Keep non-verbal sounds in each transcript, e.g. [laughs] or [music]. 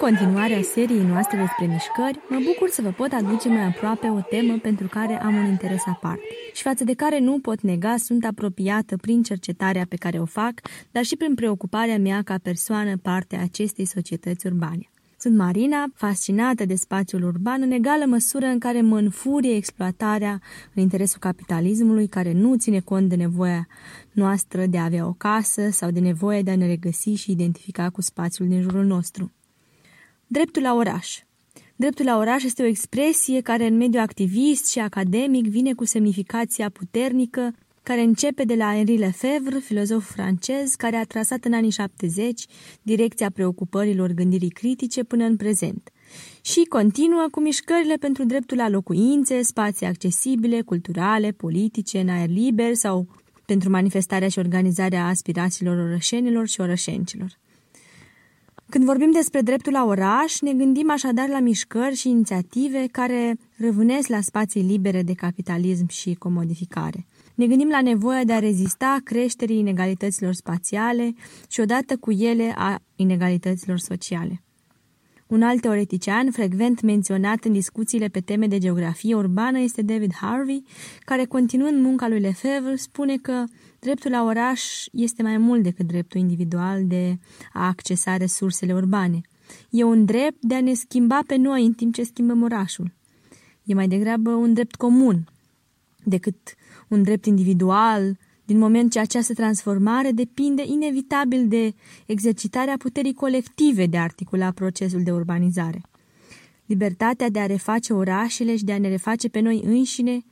continuarea seriei noastre despre mișcări, mă bucur să vă pot aduce mai aproape o temă pentru care am un interes aparte și față de care nu pot nega sunt apropiată prin cercetarea pe care o fac, dar și prin preocuparea mea ca persoană parte a acestei societăți urbane. Sunt Marina, fascinată de spațiul urban în egală măsură în care mă înfurie exploatarea în interesul capitalismului care nu ține cont de nevoia noastră de a avea o casă sau de nevoia de a ne regăsi și identifica cu spațiul din jurul nostru. Dreptul la oraș Dreptul la oraș este o expresie care în mediul activist și academic vine cu semnificația puternică care începe de la Henri Lefebvre, filozof francez, care a trasat în anii 70 direcția preocupărilor gândirii critice până în prezent și continuă cu mișcările pentru dreptul la locuințe, spații accesibile, culturale, politice, în aer liber sau pentru manifestarea și organizarea aspirațiilor orășenilor și orășencilor. Când vorbim despre dreptul la oraș, ne gândim așadar la mișcări și inițiative care răvânesc la spații libere de capitalism și comodificare. Ne gândim la nevoia de a rezista creșterii inegalităților spațiale și odată cu ele a inegalităților sociale. Un alt teoretician frecvent menționat în discuțiile pe teme de geografie urbană este David Harvey, care, continuând munca lui Lefebvre, spune că dreptul la oraș este mai mult decât dreptul individual de a accesa resursele urbane. E un drept de a ne schimba pe noi în timp ce schimbăm orașul. E mai degrabă un drept comun decât un drept individual, din moment ce această transformare depinde inevitabil de exercitarea puterii colective de a articula procesul de urbanizare. Libertatea de a reface orașele și de a ne reface pe noi înșine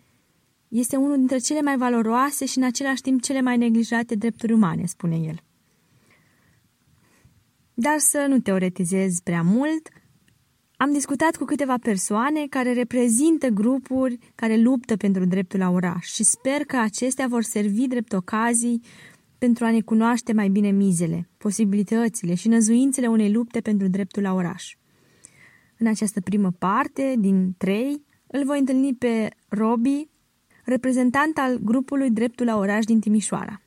este unul dintre cele mai valoroase și în același timp cele mai neglijate drepturi umane, spune el. Dar să nu teoretizez prea mult, am discutat cu câteva persoane care reprezintă grupuri care luptă pentru dreptul la oraș și sper că acestea vor servi drept ocazii pentru a ne cunoaște mai bine mizele, posibilitățile și năzuințele unei lupte pentru dreptul la oraș. În această primă parte, din trei, îl voi întâlni pe Robi, reprezentant al grupului Dreptul la oraș din Timișoara.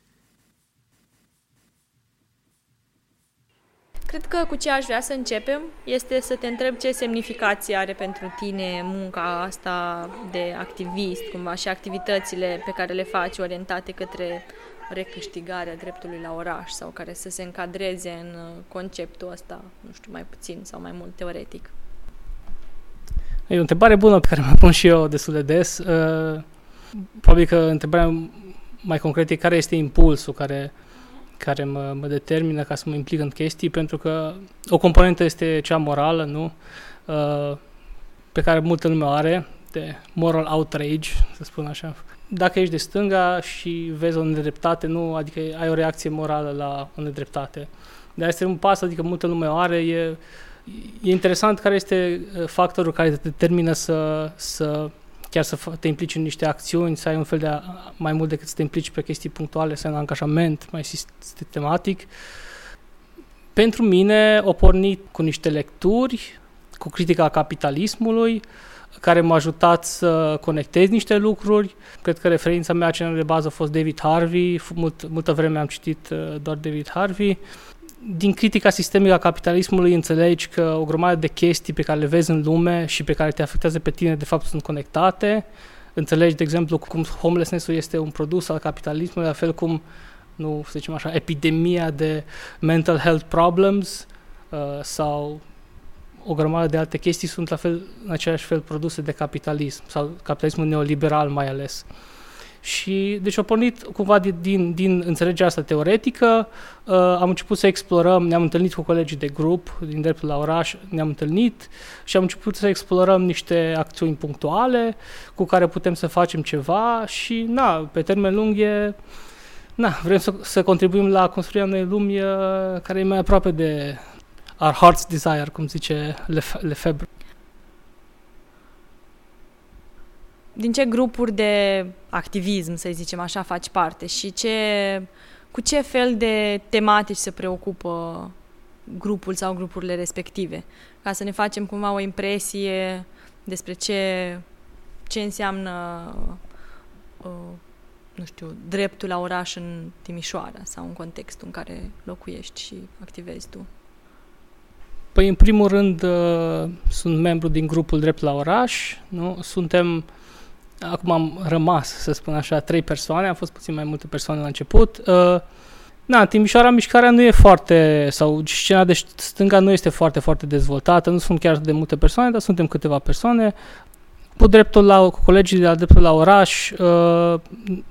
Cred că cu ce aș vrea să începem este să te întreb ce semnificație are pentru tine munca asta de activist, cumva, și activitățile pe care le faci orientate către recâștigarea dreptului la oraș sau care să se încadreze în uh, conceptul ăsta, nu știu, mai puțin sau mai mult teoretic. E o întrebare bună pe care mă pun și eu destul de des. Uh, probabil că întrebarea mai concretă e care este impulsul care care mă, mă determină ca să mă implic în chestii, pentru că o componentă este cea morală, nu? Uh, pe care multă lume o are, de moral outrage, să spun așa. Dacă ești de stânga și vezi o nedreptate, nu, adică ai o reacție morală la o nedreptate. Dar este un pas, adică multă lume o are, e, e interesant care este uh, factorul care te determină să, să chiar să te implici în niște acțiuni, să ai un fel de, mai mult decât să te implici pe chestii punctuale, să ai un angajament mai sistematic. Pentru mine, o pornit cu niște lecturi, cu critica capitalismului, care m-a ajutat să conectez niște lucruri. Cred că referința mea cea de bază a fost David Harvey, Mult, multă vreme am citit uh, doar David Harvey din critica sistemică a capitalismului înțelegi că o grămadă de chestii pe care le vezi în lume și pe care te afectează pe tine, de fapt, sunt conectate. Înțelegi, de exemplu, cum homelessness-ul este un produs al capitalismului, la fel cum, nu să zicem așa, epidemia de mental health problems uh, sau o grămadă de alte chestii sunt la fel, în același fel produse de capitalism sau capitalismul neoliberal mai ales. Uh, și deci a pornit cumva din, din, din înțelegerea asta teoretică, uh, am început să explorăm, ne-am întâlnit cu colegii de grup din dreptul la oraș, ne-am întâlnit și am început să explorăm niște acțiuni punctuale cu care putem să facem ceva și na, pe termen lung e na, vrem să, să contribuim la construirea unei lumi uh, care e mai aproape de our heart's desire, cum zice Lefebvre. Din ce grupuri de activism, să zicem așa, faci parte și ce, cu ce fel de tematici se preocupă grupul sau grupurile respective, ca să ne facem cumva o impresie despre ce, ce înseamnă uh, nu știu, dreptul la oraș în Timișoara sau în contextul în care locuiești și activezi tu. Păi, în primul rând, uh, sunt membru din grupul Drept la Oraș. Nu? Suntem, acum am rămas, să spun așa, trei persoane, am fost puțin mai multe persoane la început. Uh, na, Timișoara, mișcarea nu e foarte, sau scena de stânga nu este foarte, foarte dezvoltată, nu sunt chiar de multe persoane, dar suntem câteva persoane. Cu dreptul la, cu colegii de la dreptul la oraș, uh,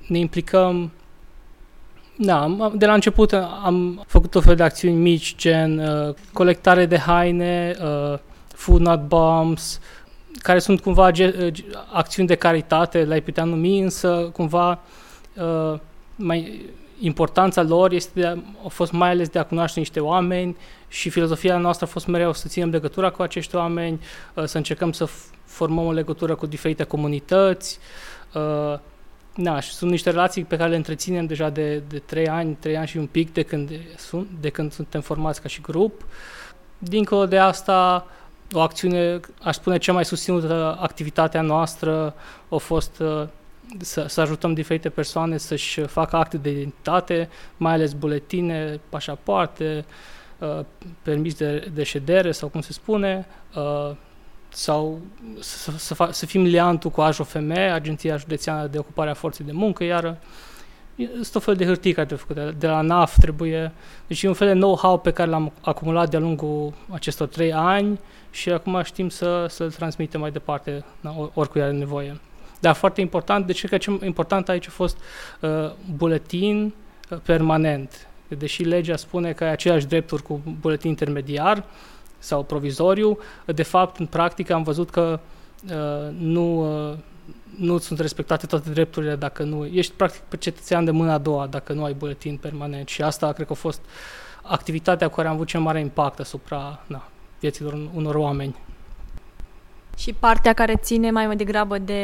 ne implicăm da, de la început am făcut o fel de acțiuni mici, gen uh, colectare de haine, uh, food not bombs, care sunt cumva ge- uh, acțiuni de caritate, le-ai putea numi, însă cumva uh, mai importanța lor este de a, a fost mai ales de a cunoaște niște oameni și filozofia noastră a fost mereu să ținem legătura cu acești oameni, uh, să încercăm să formăm o legătură cu diferite comunități, uh, da, și sunt niște relații pe care le întreținem deja de, de 3 ani, 3 ani și un pic de când, sunt, de când suntem formați ca și grup. Dincolo de asta, o acțiune, aș spune, cea mai susținută activitatea noastră a fost uh, să, să ajutăm diferite persoane să-și facă acte de identitate, mai ales buletine, pașapoarte, uh, permis de, de ședere sau cum se spune, uh, sau să, să, fa- să fim liantul cu AJOFM, Agenția Județeană de Ocupare a Forței de Muncă, iar este o fel de hârtie care trebuie făcută. De la NAF trebuie... Deci e un fel de know-how pe care l-am acumulat de-a lungul acestor trei ani și acum știm să, să-l transmitem mai departe na, oricui are nevoie. Dar foarte important, deci cred că ce important aici a fost uh, buletin uh, permanent. Deși legea spune că ai aceleași drepturi cu buletin intermediar, sau provizoriu, de fapt, în practică am văzut că uh, nu, uh, nu sunt respectate toate drepturile dacă nu... Ești practic pe cetățean de mâna a doua dacă nu ai buletin permanent și asta cred că a fost activitatea cu care am avut cel mare impact asupra na, vieților unor oameni. Și partea care ține mai degrabă de,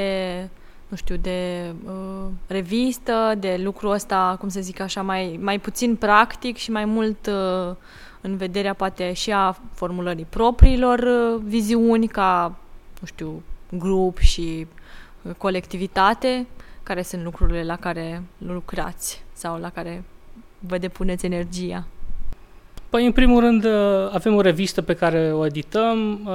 nu știu, de uh, revistă, de lucrul ăsta, cum să zic așa, mai, mai puțin practic și mai mult uh, în vederea poate și a formulării propriilor uh, viziuni ca, nu știu, grup și uh, colectivitate, care sunt lucrurile la care lucrați sau la care vă depuneți energia? Păi, în primul rând, uh, avem o revistă pe care o edităm.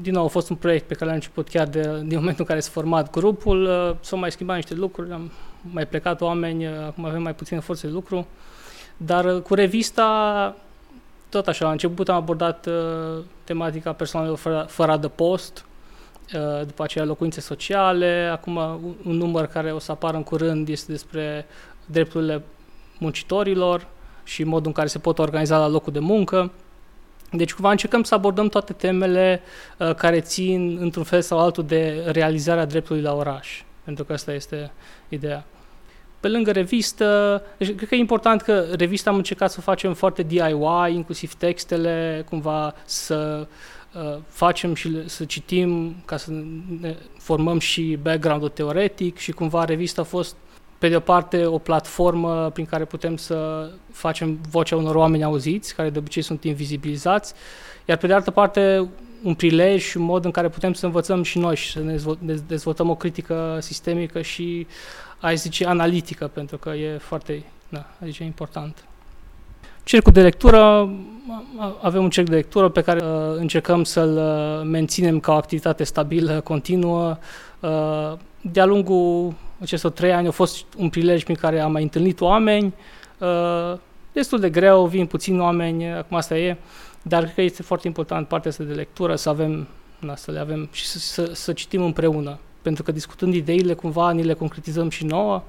Din nou, a fost un proiect pe care l-am început chiar de, din momentul în care s-a format grupul. S-au mai schimbat niște lucruri, am mai plecat oameni, acum avem mai puține forțe de lucru. Dar cu revista tot așa, la început am abordat uh, tematica persoanelor fără, fără adăpost, uh, după aceea locuințe sociale, acum un, un număr care o să apară în curând este despre drepturile muncitorilor și modul în care se pot organiza la locul de muncă. Deci cumva încercăm să abordăm toate temele uh, care țin într-un fel sau altul de realizarea dreptului la oraș, pentru că asta este ideea. Pe lângă revistă, deci cred că e important că revista am încercat să o facem foarte DIY, inclusiv textele, cumva să uh, facem și să citim ca să ne formăm și background-ul teoretic și cumva revista a fost pe de o parte o platformă prin care putem să facem vocea unor oameni auziți, care de obicei sunt invizibilizați, iar pe de altă parte un prilej și un mod în care putem să învățăm și noi și să ne dezvoltăm o critică sistemică și aș zice, analitică, pentru că e foarte, da, adică e important. Cercul de lectură, avem un cerc de lectură pe care uh, încercăm să-l uh, menținem ca o activitate stabilă, continuă. Uh, de-a lungul acestor trei ani a fost un prilej prin care am mai întâlnit oameni, uh, destul de greu, vin puțini oameni, acum asta e, dar cred că este foarte important partea asta de lectură, să avem, na, să le avem și să, să, să citim împreună. Pentru că discutând ideile cumva ni le concretizăm și nouă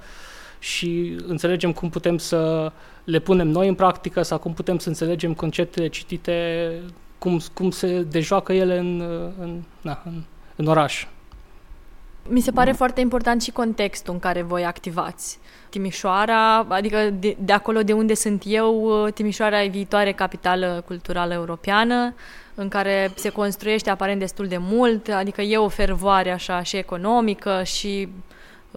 și înțelegem cum putem să le punem noi în practică sau cum putem să înțelegem conceptele citite, cum, cum se dejoacă ele în, în, na, în, în oraș. Mi se pare foarte important și contextul în care voi activați. Timișoara, adică de, de acolo de unde sunt eu, Timișoara e viitoare capitală culturală europeană, în care se construiește aparent destul de mult, adică e o fervoare așa și economică și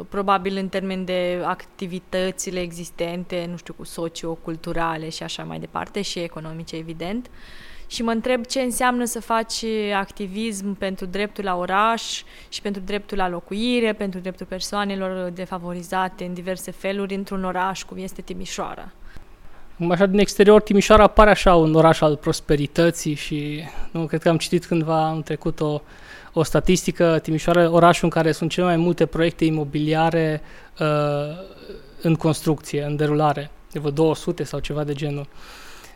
probabil în termen de activitățile existente, nu știu, cu socio-culturale și așa mai departe și economice, evident. Și mă întreb ce înseamnă să faci activism pentru dreptul la oraș și pentru dreptul la locuire, pentru dreptul persoanelor defavorizate în diverse feluri într-un oraș cum este Timișoara. Așa din exterior, Timișoara pare așa un oraș al prosperității și nu cred că am citit cândva în trecut o, o statistică, Timișoara orașul în care sunt cele mai multe proiecte imobiliare uh, în construcție, în derulare, de vreo 200 sau ceva de genul.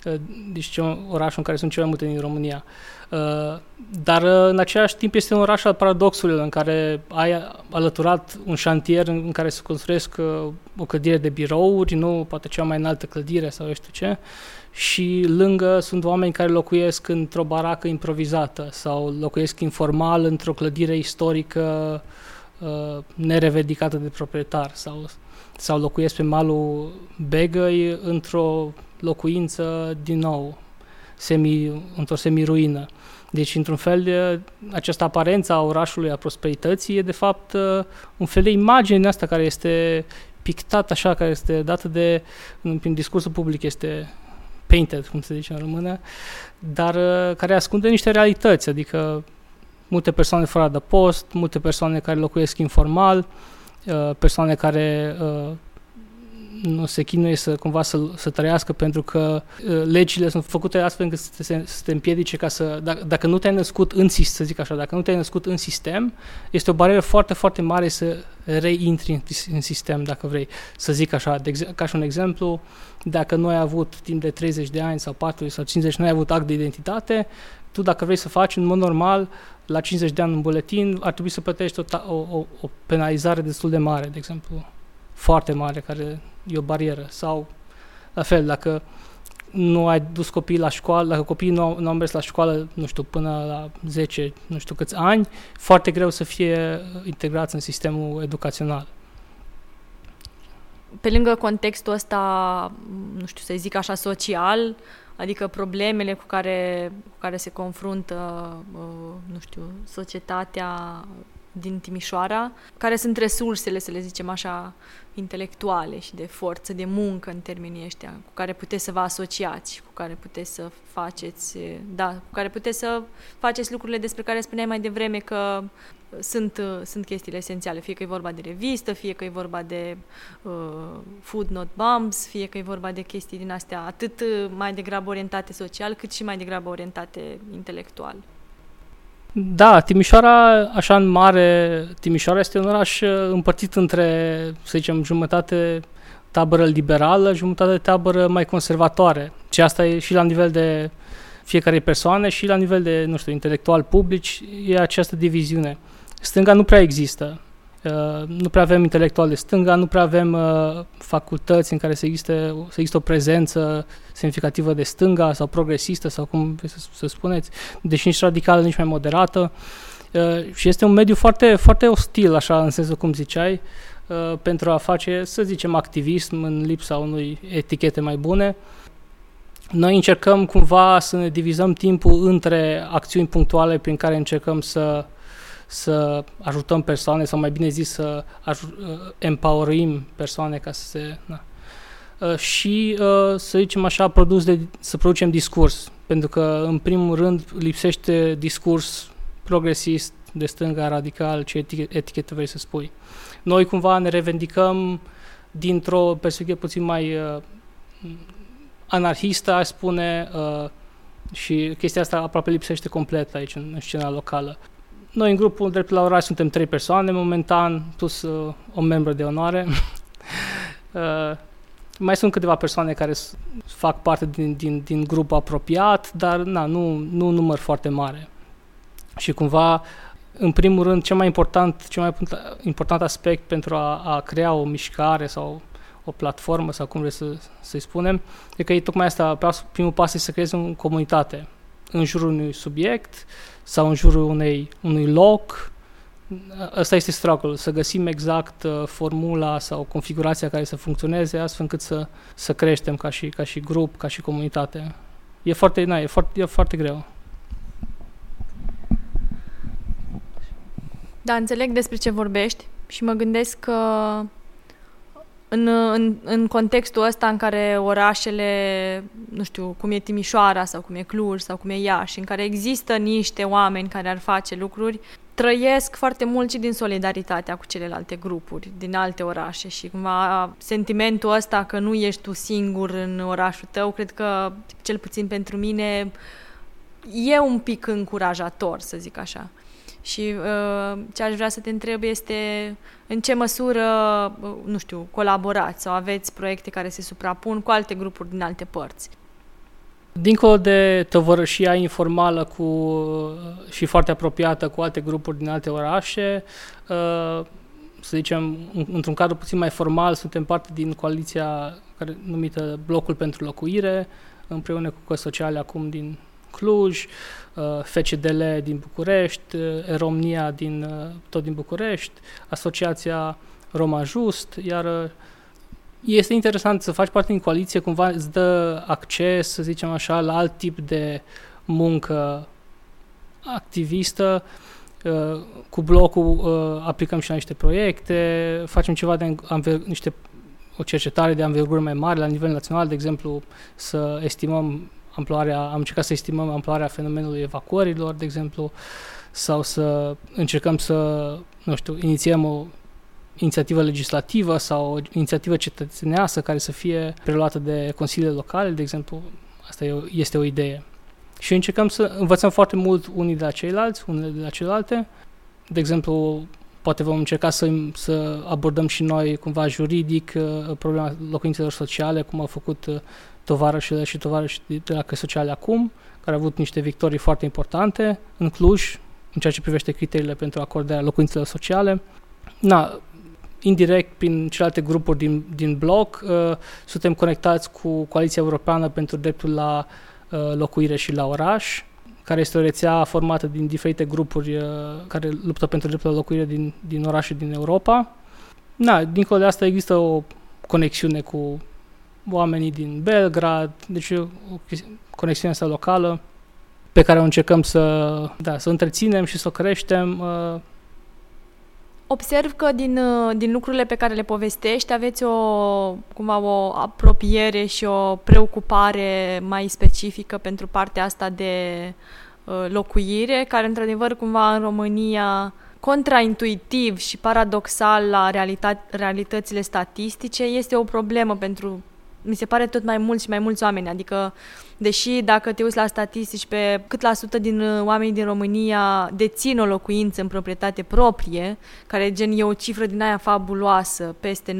Uh, deci orașul în care sunt cele mai multe din România. Uh, dar uh, în același timp este un oraș al paradoxurilor în care ai alăturat un șantier în care se construiesc o clădire de birouri, nu poate cea mai înaltă clădire sau eu știu ce, și lângă sunt oameni care locuiesc într-o baracă improvizată sau locuiesc informal într-o clădire istorică uh, nerevedicată de proprietar sau, sau locuiesc pe malul Begăi într-o locuință din nou semi, într-o semi-ruină. Deci, într-un fel, această aparență a orașului, a prosperității, e de fapt un fel de imagine asta care este pictat așa, care este dată de, prin discursul public, este painted, cum se zice în română, dar care ascunde niște realități, adică multe persoane fără adăpost, multe persoane care locuiesc informal, persoane care nu se chinuie să cumva să, să trăiască pentru că uh, legile sunt făcute astfel încât să te, să te împiedice ca să, dacă, dacă nu te-ai născut în să zic așa, dacă nu te-ai născut în sistem, este o barieră foarte, foarte mare să reintri în, în sistem, dacă vrei, să zic așa, de, ca și un exemplu, dacă nu ai avut timp de 30 de ani sau 40 sau 50, nu ai avut act de identitate, tu dacă vrei să faci în mod normal, la 50 de ani în buletin, ar trebui să plătești o, o, o penalizare destul de mare, de exemplu, foarte mare, care e o barieră. Sau, la fel, dacă nu ai dus copiii la școală, dacă copiii nu au, nu au mers la școală, nu știu, până la 10, nu știu câți ani, foarte greu să fie integrați în sistemul educațional. Pe lângă contextul ăsta, nu știu, să zic așa, social, adică problemele cu care, cu care se confruntă, uh, nu știu, societatea din Timișoara, care sunt resursele, să le zicem așa, intelectuale și de forță de muncă în termenii ăștia, cu care puteți să vă asociați, cu care puteți să faceți, da, cu care puteți să faceți lucrurile despre care spuneai mai devreme că sunt, sunt chestiile esențiale, fie că e vorba de revistă, fie că e vorba de uh, food not bombs, fie că e vorba de chestii din astea atât mai degrabă orientate social, cât și mai degrabă orientate intelectual. Da, Timișoara, așa în mare, Timișoara este un oraș uh, împărțit între, să zicem, jumătate tabără liberală, jumătate tabără mai conservatoare. Și asta e și la nivel de fiecare persoană și la nivel de, nu știu, intelectual publici, e această diviziune. Stânga nu prea există. Uh, nu prea avem intelectual de stânga, nu prea avem uh, facultăți în care să existe, să existe o prezență semnificativă de stânga sau progresistă sau cum vreți să, să spuneți, deși nici radicală, nici mai moderată. Uh, și este un mediu foarte, foarte ostil, așa, în sensul cum ziceai, uh, pentru a face, să zicem, activism în lipsa unui etichete mai bune. Noi încercăm cumva să ne divizăm timpul între acțiuni punctuale prin care încercăm să să ajutăm persoane sau mai bine zis să uh, empowerim persoane ca să se... Na. Uh, și uh, să zicem așa, produs de, să producem discurs, pentru că în primul rând lipsește discurs progresist, de stânga, radical, ce etichetă vrei să spui. Noi cumva ne revendicăm dintr-o perspectivă puțin mai uh, anarhistă, aș spune, uh, și chestia asta aproape lipsește complet aici în, în scena locală. Noi în grupul Drept la Oraș suntem trei persoane momentan, plus uh, o membră de onoare. [laughs] uh, mai sunt câteva persoane care fac parte din, din, din grupul apropiat, dar na, nu, nu un număr foarte mare. Și cumva, în primul rând, cel mai important, cel mai important aspect pentru a, a crea o mișcare sau o platformă sau cum vreți să, să-i spunem, e că e tocmai asta, primul pas este să creezi o comunitate în jurul unui subiect, sau în jurul unei, unui loc. Asta este struggle, să găsim exact uh, formula sau configurația care să funcționeze astfel încât să, să creștem ca și, ca și grup, ca și comunitate. E foarte, na, e foarte, e foarte greu. Da, înțeleg despre ce vorbești și mă gândesc că în, în, în contextul ăsta în care orașele, nu știu, cum e Timișoara sau cum e Cluj sau cum e Iași, în care există niște oameni care ar face lucruri, trăiesc foarte mult și din solidaritatea cu celelalte grupuri din alte orașe și cumva sentimentul ăsta că nu ești tu singur în orașul tău, cred că cel puțin pentru mine e un pic încurajator, să zic așa. Și uh, ce aș vrea să te întreb este în ce măsură, uh, nu știu, colaborați sau aveți proiecte care se suprapun cu alte grupuri din alte părți. Dincolo de tovărășia informală cu, și foarte apropiată cu alte grupuri din alte orașe, uh, să zicem, într-un cadru puțin mai formal, suntem parte din coaliția care, numită Blocul pentru Locuire, împreună cu Căi Sociale acum din Cluj, uh, FCDL din București, uh, Romnia din, tot din București, Asociația Roma Just, iar este interesant să faci parte din coaliție, cumva îți dă acces, să zicem așa, la alt tip de muncă activistă. Uh, cu blocul uh, aplicăm și la niște proiecte, facem ceva de niște o cercetare de anvergură mai mare la nivel național, de exemplu, să estimăm amploarea, am încercat să estimăm amploarea fenomenului evacuărilor, de exemplu, sau să încercăm să, nu știu, inițiem o inițiativă legislativă sau o inițiativă cetățenească care să fie preluată de consiliile locale, de exemplu, asta este o idee. Și încercăm să învățăm foarte mult unii de la ceilalți, unele de la celelalte. De exemplu, poate vom încerca să, să abordăm și noi cumva juridic uh, problema locuințelor sociale, cum au făcut uh, tovarășile și tovarășii de la Căi Sociale acum, care au avut niște victorii foarte importante în Cluj, în ceea ce privește criteriile pentru acordarea locuințelor sociale. Na, indirect prin celelalte grupuri din, din bloc, uh, suntem conectați cu Coaliția Europeană pentru dreptul la uh, locuire și la oraș, care este o rețea formată din diferite grupuri uh, care luptă pentru dreptul la locuire din, din orașe din Europa. Na, dincolo de asta există o conexiune cu oamenii din Belgrad, deci o conexiune asta locală pe care o încercăm să, da, să o întreținem și să o creștem. Uh, Observ că din, uh, din lucrurile pe care le povestești aveți o, cumva o apropiere și o preocupare mai specifică pentru partea asta de uh, locuire, care într-adevăr cumva în România contraintuitiv și paradoxal la realitate, realitățile statistice este o problemă pentru mi se pare tot mai mulți și mai mulți oameni, adică deși dacă te uiți la statistici pe cât la sută din uh, oamenii din România dețin o locuință în proprietate proprie, care gen e o cifră din aia fabuloasă, peste 95%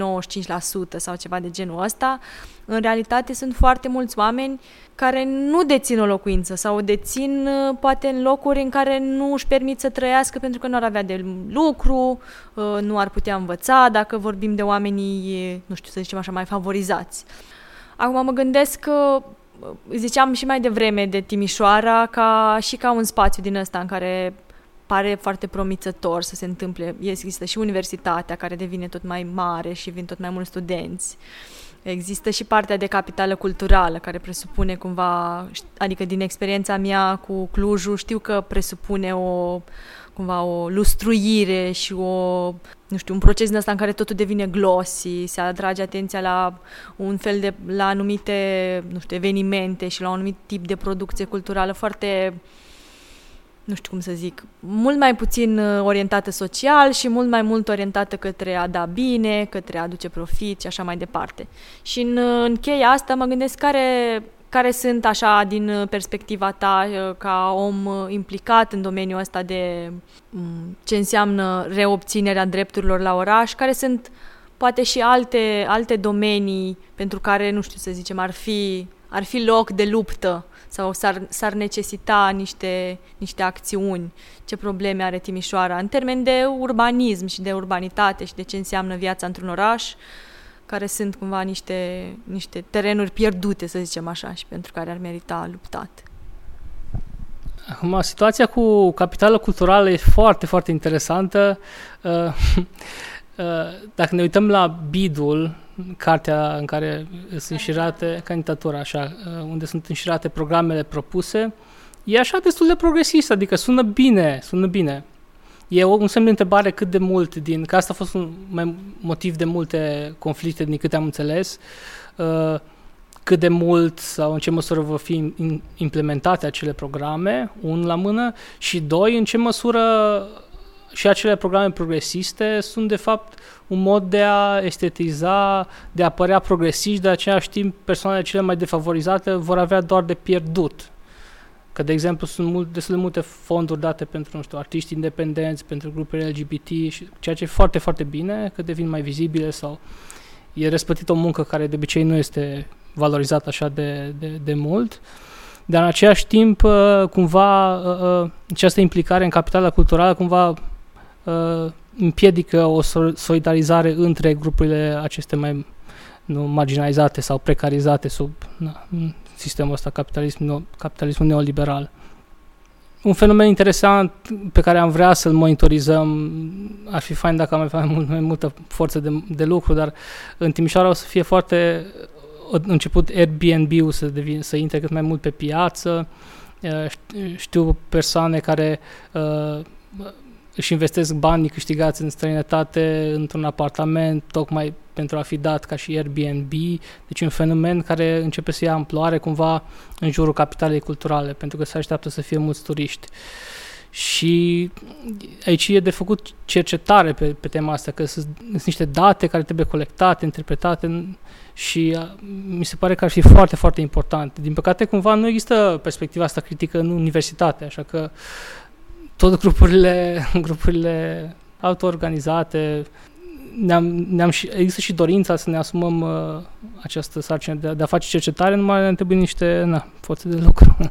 sau ceva de genul ăsta, în realitate sunt foarte mulți oameni care nu dețin o locuință sau o dețin uh, poate în locuri în care nu își permit să trăiască pentru că nu ar avea de lucru, uh, nu ar putea învăța dacă vorbim de oamenii, nu știu să zicem așa, mai favorizați. Acum mă gândesc că ziceam și mai devreme de Timișoara ca și ca un spațiu din ăsta în care pare foarte promițător să se întâmple. Există și universitatea care devine tot mai mare și vin tot mai mulți studenți. Există și partea de capitală culturală care presupune cumva, adică din experiența mea cu Clujul, știu că presupune o, cumva o lustruire și o, nu știu, un proces din ăsta în care totul devine glossy, se atrage atenția la un fel de, la anumite, nu știu, evenimente și la un anumit tip de producție culturală foarte nu știu cum să zic, mult mai puțin uh, orientată social și mult mai mult orientată către a da bine, către a aduce profit și așa mai departe. Și în, uh, în cheia asta mă gândesc care care sunt așa din uh, perspectiva ta uh, ca om uh, implicat în domeniul ăsta de mm, ce înseamnă reobținerea drepturilor la oraș, care sunt poate și alte, alte domenii pentru care, nu știu să zicem, ar fi, ar fi loc de luptă sau s-ar, s-ar necesita niște, niște acțiuni, ce probleme are Timișoara? În termen de urbanism și de urbanitate și de ce înseamnă viața într-un oraș, uh, care sunt cumva niște, niște terenuri pierdute, să zicem așa, și pentru care ar merita luptat. Acum, situația cu capitala culturală e foarte, foarte interesantă. Uh, [laughs] uh, dacă ne uităm la bidul, cartea în care sunt înșirate, candidatura, așa, uh, unde sunt înșirate programele propuse, e așa destul de progresist, adică sună bine, sună bine. E un semn de întrebare cât de mult din, că asta a fost un mai motiv de multe conflicte din câte am înțeles, uh, cât de mult sau în ce măsură vor fi implementate acele programe, un la mână, și doi, în ce măsură și acele programe progresiste sunt de fapt un mod de a estetiza, de a părea progresiști, de același timp persoanele cele mai defavorizate vor avea doar de pierdut. Că, de exemplu, sunt mult, destul de multe fonduri date pentru, nu știu, artiști independenți, pentru grupuri LGBT, și ceea ce e foarte, foarte bine, că devin mai vizibile sau e răspătit o muncă care de obicei nu este valorizată așa de, de, de mult. Dar în același timp, uh, cumva, uh, uh, această implicare în capitala culturală cumva împiedică o solidarizare între grupurile aceste mai nu, marginalizate sau precarizate sub na, sistemul ăsta capitalism, capitalismul neoliberal. Un fenomen interesant pe care am vrea să-l monitorizăm, ar fi fain dacă am avea mai, [laughs] mult, mai multă forță de, de lucru, dar în Timișoara o să fie foarte început Airbnb-ul să, devin, să intre cât mai mult pe piață. Știu persoane care uh, își investesc banii câștigați în străinătate într-un apartament tocmai pentru a fi dat ca și Airbnb, deci un fenomen care începe să ia amploare cumva în jurul capitalei culturale, pentru că se așteaptă să fie mulți turiști. Și aici e de făcut cercetare pe, pe tema asta, că sunt, sunt niște date care trebuie colectate, interpretate și mi se pare că ar fi foarte, foarte important. Din păcate, cumva nu există perspectiva asta critică în universitate, așa că tot grupurile, [laughs] grupurile autoorganizate, ne-am, ne-am și, există și dorința să ne asumăm uh, această sarcină de, de a face cercetare, numai ne trebuie niște na, forțe de lucru. [laughs]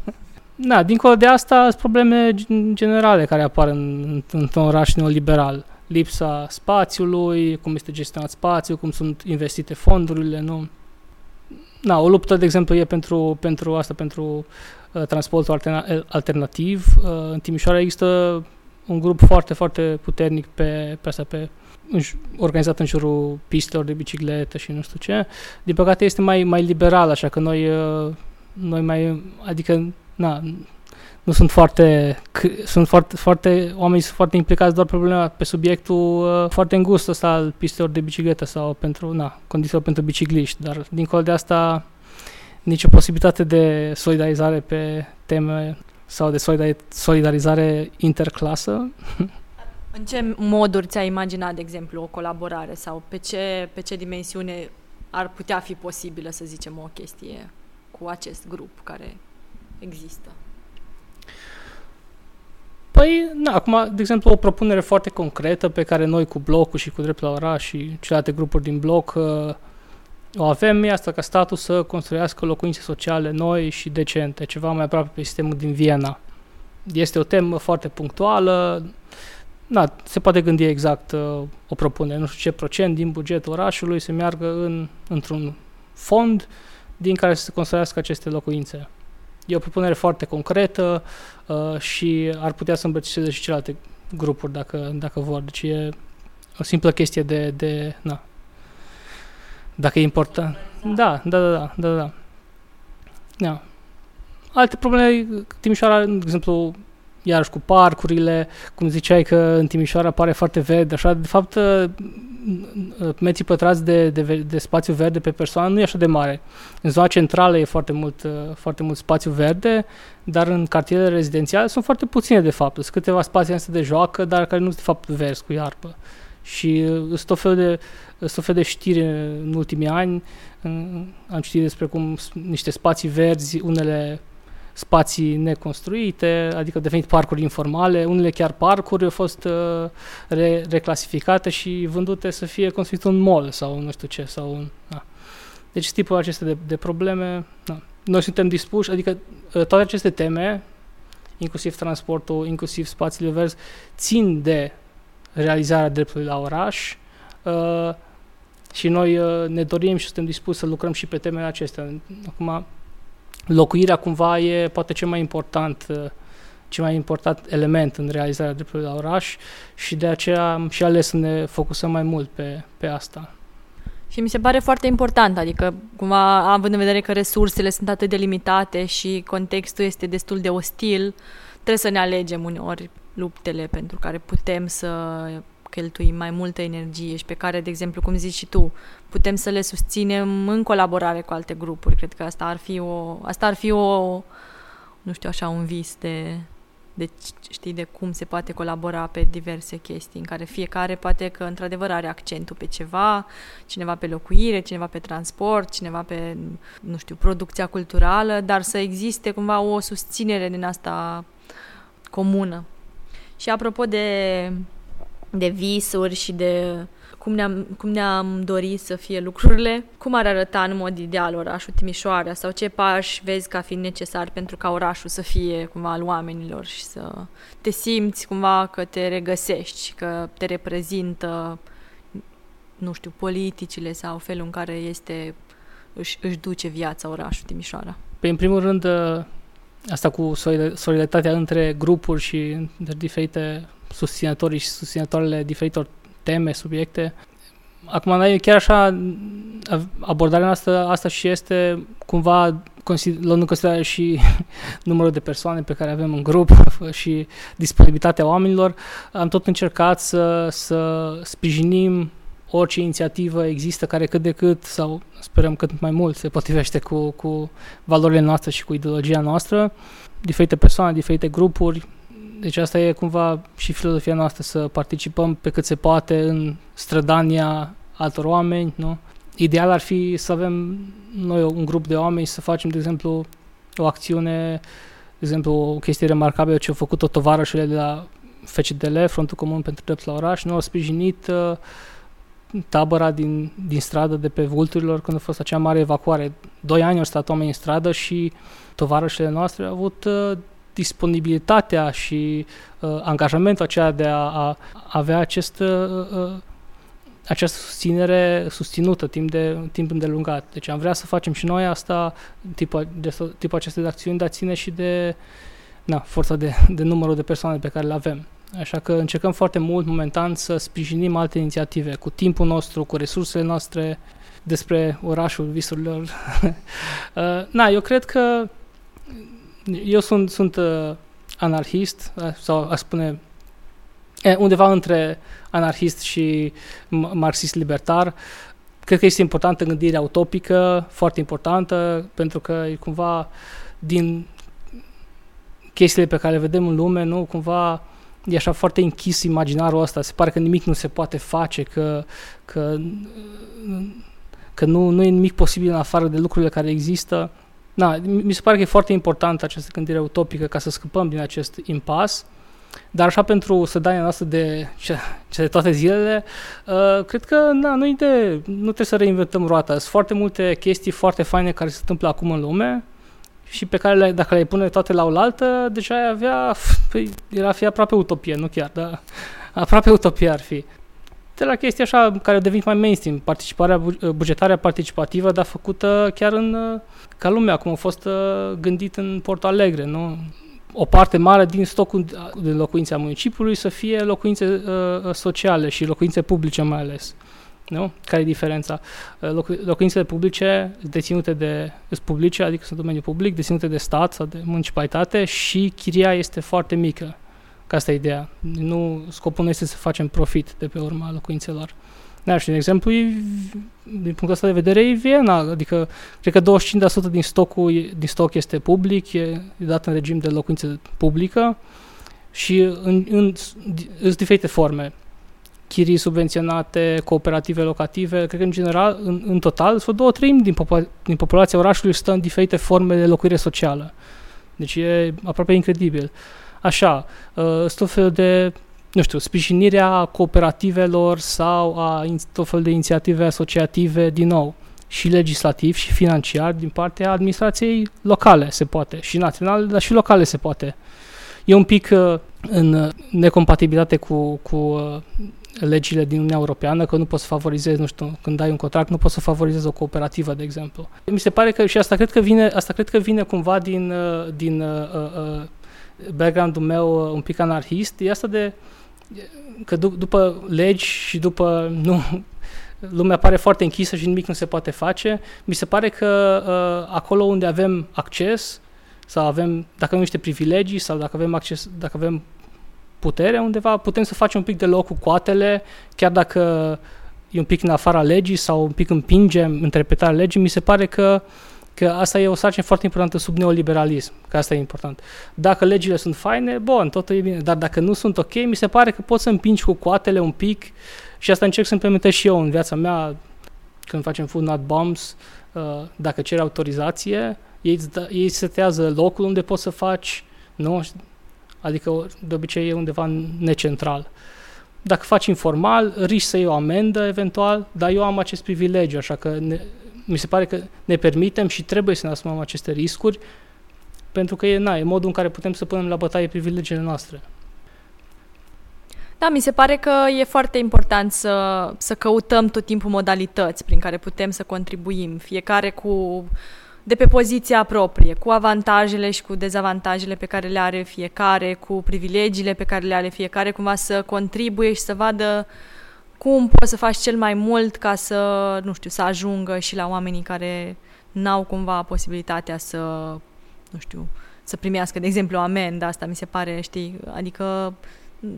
Na, dincolo de asta, sunt probleme generale care apar în, într-un oraș neoliberal. Lipsa spațiului, cum este gestionat spațiul, cum sunt investite fondurile, nu? Na, o luptă, de exemplu, e pentru, pentru asta, pentru uh, transportul alterna- alternativ. Uh, în Timișoara există un grup foarte, foarte puternic pe, pe asta, pe în, organizat în jurul pistelor de bicicletă și nu știu ce. Din păcate este mai, mai liberal, așa că noi, uh, noi mai, adică, na, nu sunt foarte, sunt foarte, foarte, oamenii sunt foarte implicați doar pe problema, pe subiectul uh, foarte îngust ăsta al pistelor de bicicletă sau pentru, na, condițiilor pentru bicicliști, dar dincolo de asta nicio posibilitate de solidarizare pe teme sau de solidarizare interclasă. În ce moduri ți-ai imaginat, de exemplu, o colaborare sau pe ce, pe ce dimensiune ar putea fi posibilă, să zicem, o chestie cu acest grup care există? Păi, na, acum, de exemplu, o propunere foarte concretă pe care noi cu blocul și cu dreptul la oraș și celelalte grupuri din bloc uh, o avem, e asta ca statul să construiască locuințe sociale noi și decente, ceva mai aproape pe sistemul din Viena. Este o temă foarte punctuală, na, se poate gândi exact uh, o propunere, nu știu ce procent din bugetul orașului să meargă în, într-un fond din care să se construiască aceste locuințe. E o propunere foarte concretă uh, și ar putea să îmbrățișeze și celelalte grupuri dacă, dacă vor. Deci e o simplă chestie de, de na, dacă e important. Da, da, da, da, da, da. da. Alte probleme, Timișoara, de exemplu, iarăși cu parcurile, cum ziceai că în Timișoara pare foarte verde, așa, de fapt uh, metrii pătrați de, de, de spațiu verde pe persoană nu e așa de mare. În zona centrală e foarte mult, uh, foarte mult spațiu verde, dar în cartierele rezidențiale sunt foarte puține de fapt. Sunt câteva spații astea de joacă, dar care nu sunt de fapt verzi cu iarbă. Și uh, sunt tot fel de, tot fel de știri în ultimii ani. Am citit despre cum niște spații verzi, unele spații neconstruite, adică au devenit parcuri informale, unele chiar parcuri au fost uh, re- reclasificate și vândute să fie construit un mall sau nu știu ce. Sau un, da. Deci tipul acesta de, de probleme, da. noi suntem dispuși, adică uh, toate aceste teme, inclusiv transportul, inclusiv spațiile verzi, țin de realizarea dreptului la oraș uh, și noi uh, ne dorim și suntem dispuși să lucrăm și pe temele acestea. Acum, locuirea cumva e poate cel mai important uh, cel mai important element în realizarea dreptului la oraș și de aceea am și ales să ne focusăm mai mult pe, pe asta. Și mi se pare foarte important, adică cumva având în vedere că resursele sunt atât de limitate și contextul este destul de ostil, trebuie să ne alegem uneori luptele pentru care putem să cheltuim mai multă energie și pe care, de exemplu, cum zici și tu, putem să le susținem în colaborare cu alte grupuri. Cred că asta ar fi o, asta ar fi o nu știu așa, un vis de, de, știi, de cum se poate colabora pe diverse chestii, în care fiecare poate că într-adevăr are accentul pe ceva, cineva pe locuire, cineva pe transport, cineva pe, nu știu, producția culturală, dar să existe cumva o susținere din asta comună. Și apropo de, de visuri și de cum ne-am, cum ne-am dorit să fie lucrurile, cum ar arăta în mod ideal orașul Timișoara sau ce pași vezi ca fiind necesar pentru ca orașul să fie cumva al oamenilor și să te simți cumva că te regăsești, că te reprezintă, nu știu, politicile sau felul în care este își, își duce viața orașul Timișoara. Păi, în primul rând, ă, asta cu solidaritatea între grupuri și între diferite susținători și susținătoarele diferitor teme, subiecte. Acum, chiar așa, abordarea noastră asta și este cumva luând în considerare și [laughs] numărul de persoane pe care avem în grup [laughs] și disponibilitatea oamenilor, am tot încercat să, să sprijinim orice inițiativă există care cât de cât, sau sperăm cât mai mult, se potrivește cu, cu valorile noastre și cu ideologia noastră, diferite persoane, diferite grupuri, deci asta e cumva și filozofia noastră, să participăm pe cât se poate în strădania altor oameni, nu? Ideal ar fi să avem noi un grup de oameni să facem, de exemplu, o acțiune, de exemplu, o chestie remarcabilă ce au făcut-o tovarășele de la FCDL, Frontul Comun pentru Drept la Oraș, nu au sprijinit uh, tabăra din, din stradă de pe vulturilor când a fost acea mare evacuare. Doi ani au stat oameni în stradă și tovarășele noastre au avut uh, disponibilitatea și uh, angajamentul aceea de a, a avea acest, uh, uh, această susținere susținută timp, de, timp îndelungat. Deci am vrea să facem și noi asta, tipul, de, tipul aceste de acțiuni, dar ține și de na, forța de, de numărul de persoane pe care le avem. Așa că încercăm foarte mult momentan să sprijinim alte inițiative cu timpul nostru, cu resursele noastre despre orașul visurilor. [laughs] uh, na, eu cred că eu sunt, sunt uh, anarhist, uh, sau a spune e, undeva între anarhist și marxist-libertar. Cred că este importantă gândirea utopică, foarte importantă, pentru că e cumva din chestiile pe care le vedem în lume, nu, cumva e așa foarte închis imaginarul ăsta, se pare că nimic nu se poate face, că, că, că nu, nu e nimic posibil în afară de lucrurile care există. Da, mi se pare că e foarte importantă această gândire utopică ca să scăpăm din acest impas, dar așa pentru sădania noastră de, de toate zilele, uh, cred că na, nu, de, nu trebuie să reinventăm roata. Sunt foarte multe chestii foarte faine care se întâmplă acum în lume și pe care le, dacă le pune toate la oaltă, deja ai avea, păi, era fi aproape utopie, nu chiar, dar aproape utopie ar fi de la chestii așa care devin mai mainstream, participarea bugetarea participativă, dar făcută chiar în ca lumea, cum a fost uh, gândit în Porto Alegre, nu? O parte mare din stocul de locuințe a municipiului să fie locuințe uh, sociale și locuințe publice mai ales. Nu? Care e diferența? Uh, locu- locuințele publice deținute de publice, adică sunt domeniul public, deținute de stat sau de municipalitate și chiria este foarte mică. Ca asta e ideea. Nu, scopul nu este să facem profit de pe urma locuințelor. Da, și un exemplu, e, din punctul ăsta de vedere, e Viena. Adică, cred că 25% din, stocul, din stoc este public, e, e dat în regim de locuință publică și în, în, în diferite forme. Chirii subvenționate, cooperative locative, cred că în general, în, în total, sunt două treimi din, popula- din populația orașului stă în diferite forme de locuire socială. Deci e aproape incredibil. Așa, uh, tot fel de, nu știu, sprijinirea cooperativelor sau a tot fel de inițiative asociative, din nou, și legislativ și financiar din partea administrației locale se poate, și naționale, dar și locale se poate. E un pic uh, în necompatibilitate cu, cu uh, legile din Uniunea Europeană, că nu poți să favorizezi, nu știu, când ai un contract, nu poți să favorizezi o cooperativă, de exemplu. Mi se pare că și asta cred că vine, asta cred că vine cumva din, uh, din uh, uh, background-ul meu uh, un pic anarhist, e asta de că d- după legi și după nu, lumea pare foarte închisă și nimic nu se poate face. Mi se pare că uh, acolo unde avem acces sau avem, dacă avem niște privilegii sau dacă avem acces, dacă avem putere undeva, putem să facem un pic de loc cu coatele, chiar dacă e un pic în afara legii sau un pic împingem interpretarea legii, mi se pare că că asta e o sarcină foarte importantă sub neoliberalism, că asta e important. Dacă legile sunt faine, bun, totul e bine, dar dacă nu sunt ok, mi se pare că poți să împingi cu coatele un pic și asta încerc să implementez și eu în viața mea când facem food not bombs, uh, dacă ceri autorizație, ei, da, ei setează locul unde poți să faci, nu? Adică de obicei e undeva necentral. Dacă faci informal, riști să iei o amendă eventual, dar eu am acest privilegiu, așa că ne, mi se pare că ne permitem și trebuie să ne asumăm aceste riscuri, pentru că e, na, e modul în care putem să punem la bătaie privilegiile noastre. Da, mi se pare că e foarte important să, să căutăm tot timpul modalități prin care putem să contribuim, fiecare cu de pe poziția proprie, cu avantajele și cu dezavantajele pe care le are fiecare, cu privilegiile pe care le are fiecare, cumva să contribuie și să vadă cum poți să faci cel mai mult ca să, nu știu, să ajungă și la oamenii care n-au cumva posibilitatea să, nu știu, să primească, de exemplu, o amendă, asta mi se pare, știi, adică Uh,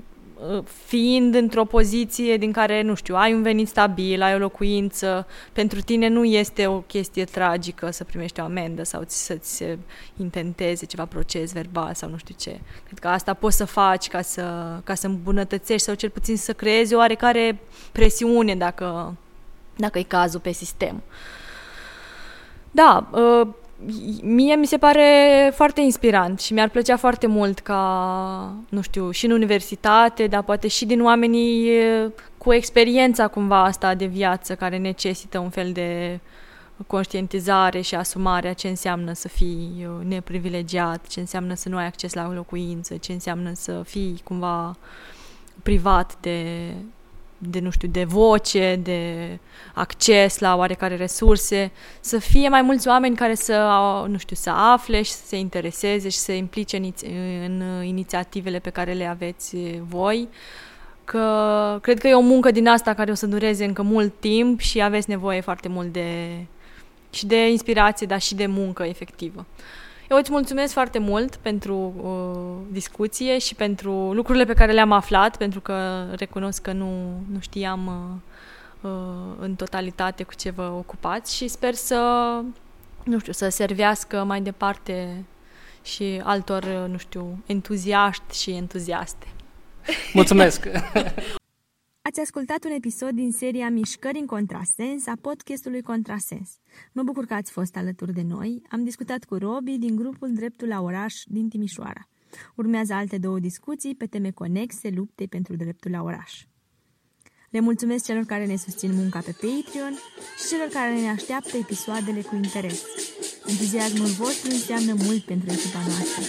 fiind într-o poziție din care, nu știu, ai un venit stabil, ai o locuință, pentru tine nu este o chestie tragică să primești o amendă sau să-ți se intenteze ceva proces verbal sau nu știu ce. Cred că asta poți să faci ca să, ca să îmbunătățești sau cel puțin să creezi o oarecare presiune dacă, dacă e cazul pe sistem. Da, uh, mie mi se pare foarte inspirant și mi-ar plăcea foarte mult ca, nu știu, și în universitate, dar poate și din oamenii cu experiența cumva asta de viață care necesită un fel de conștientizare și asumare a ce înseamnă să fii neprivilegiat, ce înseamnă să nu ai acces la o locuință, ce înseamnă să fii cumva privat de de, nu știu, de voce, de acces la oarecare resurse, să fie mai mulți oameni care să, nu știu, să afle și să se intereseze și să se implice în, în inițiativele pe care le aveți voi. Că cred că e o muncă din asta care o să dureze încă mult timp și aveți nevoie foarte mult de și de inspirație, dar și de muncă efectivă. Eu îți mulțumesc foarte mult pentru uh, discuție și pentru lucrurile pe care le-am aflat, pentru că recunosc că nu, nu știam uh, uh, în totalitate cu ce vă ocupați și sper să, nu știu, să servească mai departe și altor, uh, nu știu, entuziaști și entuziaste. Mulțumesc! [laughs] Ați ascultat un episod din seria Mișcări în contrasens a podcastului Contrasens. Mă bucur că ați fost alături de noi. Am discutat cu Robi din grupul Dreptul la oraș din Timișoara. Urmează alte două discuții pe teme conexe luptei pentru dreptul la oraș. Le mulțumesc celor care ne susțin munca pe Patreon și celor care ne așteaptă episoadele cu interes. Entuziasmul vostru înseamnă mult pentru echipa noastră.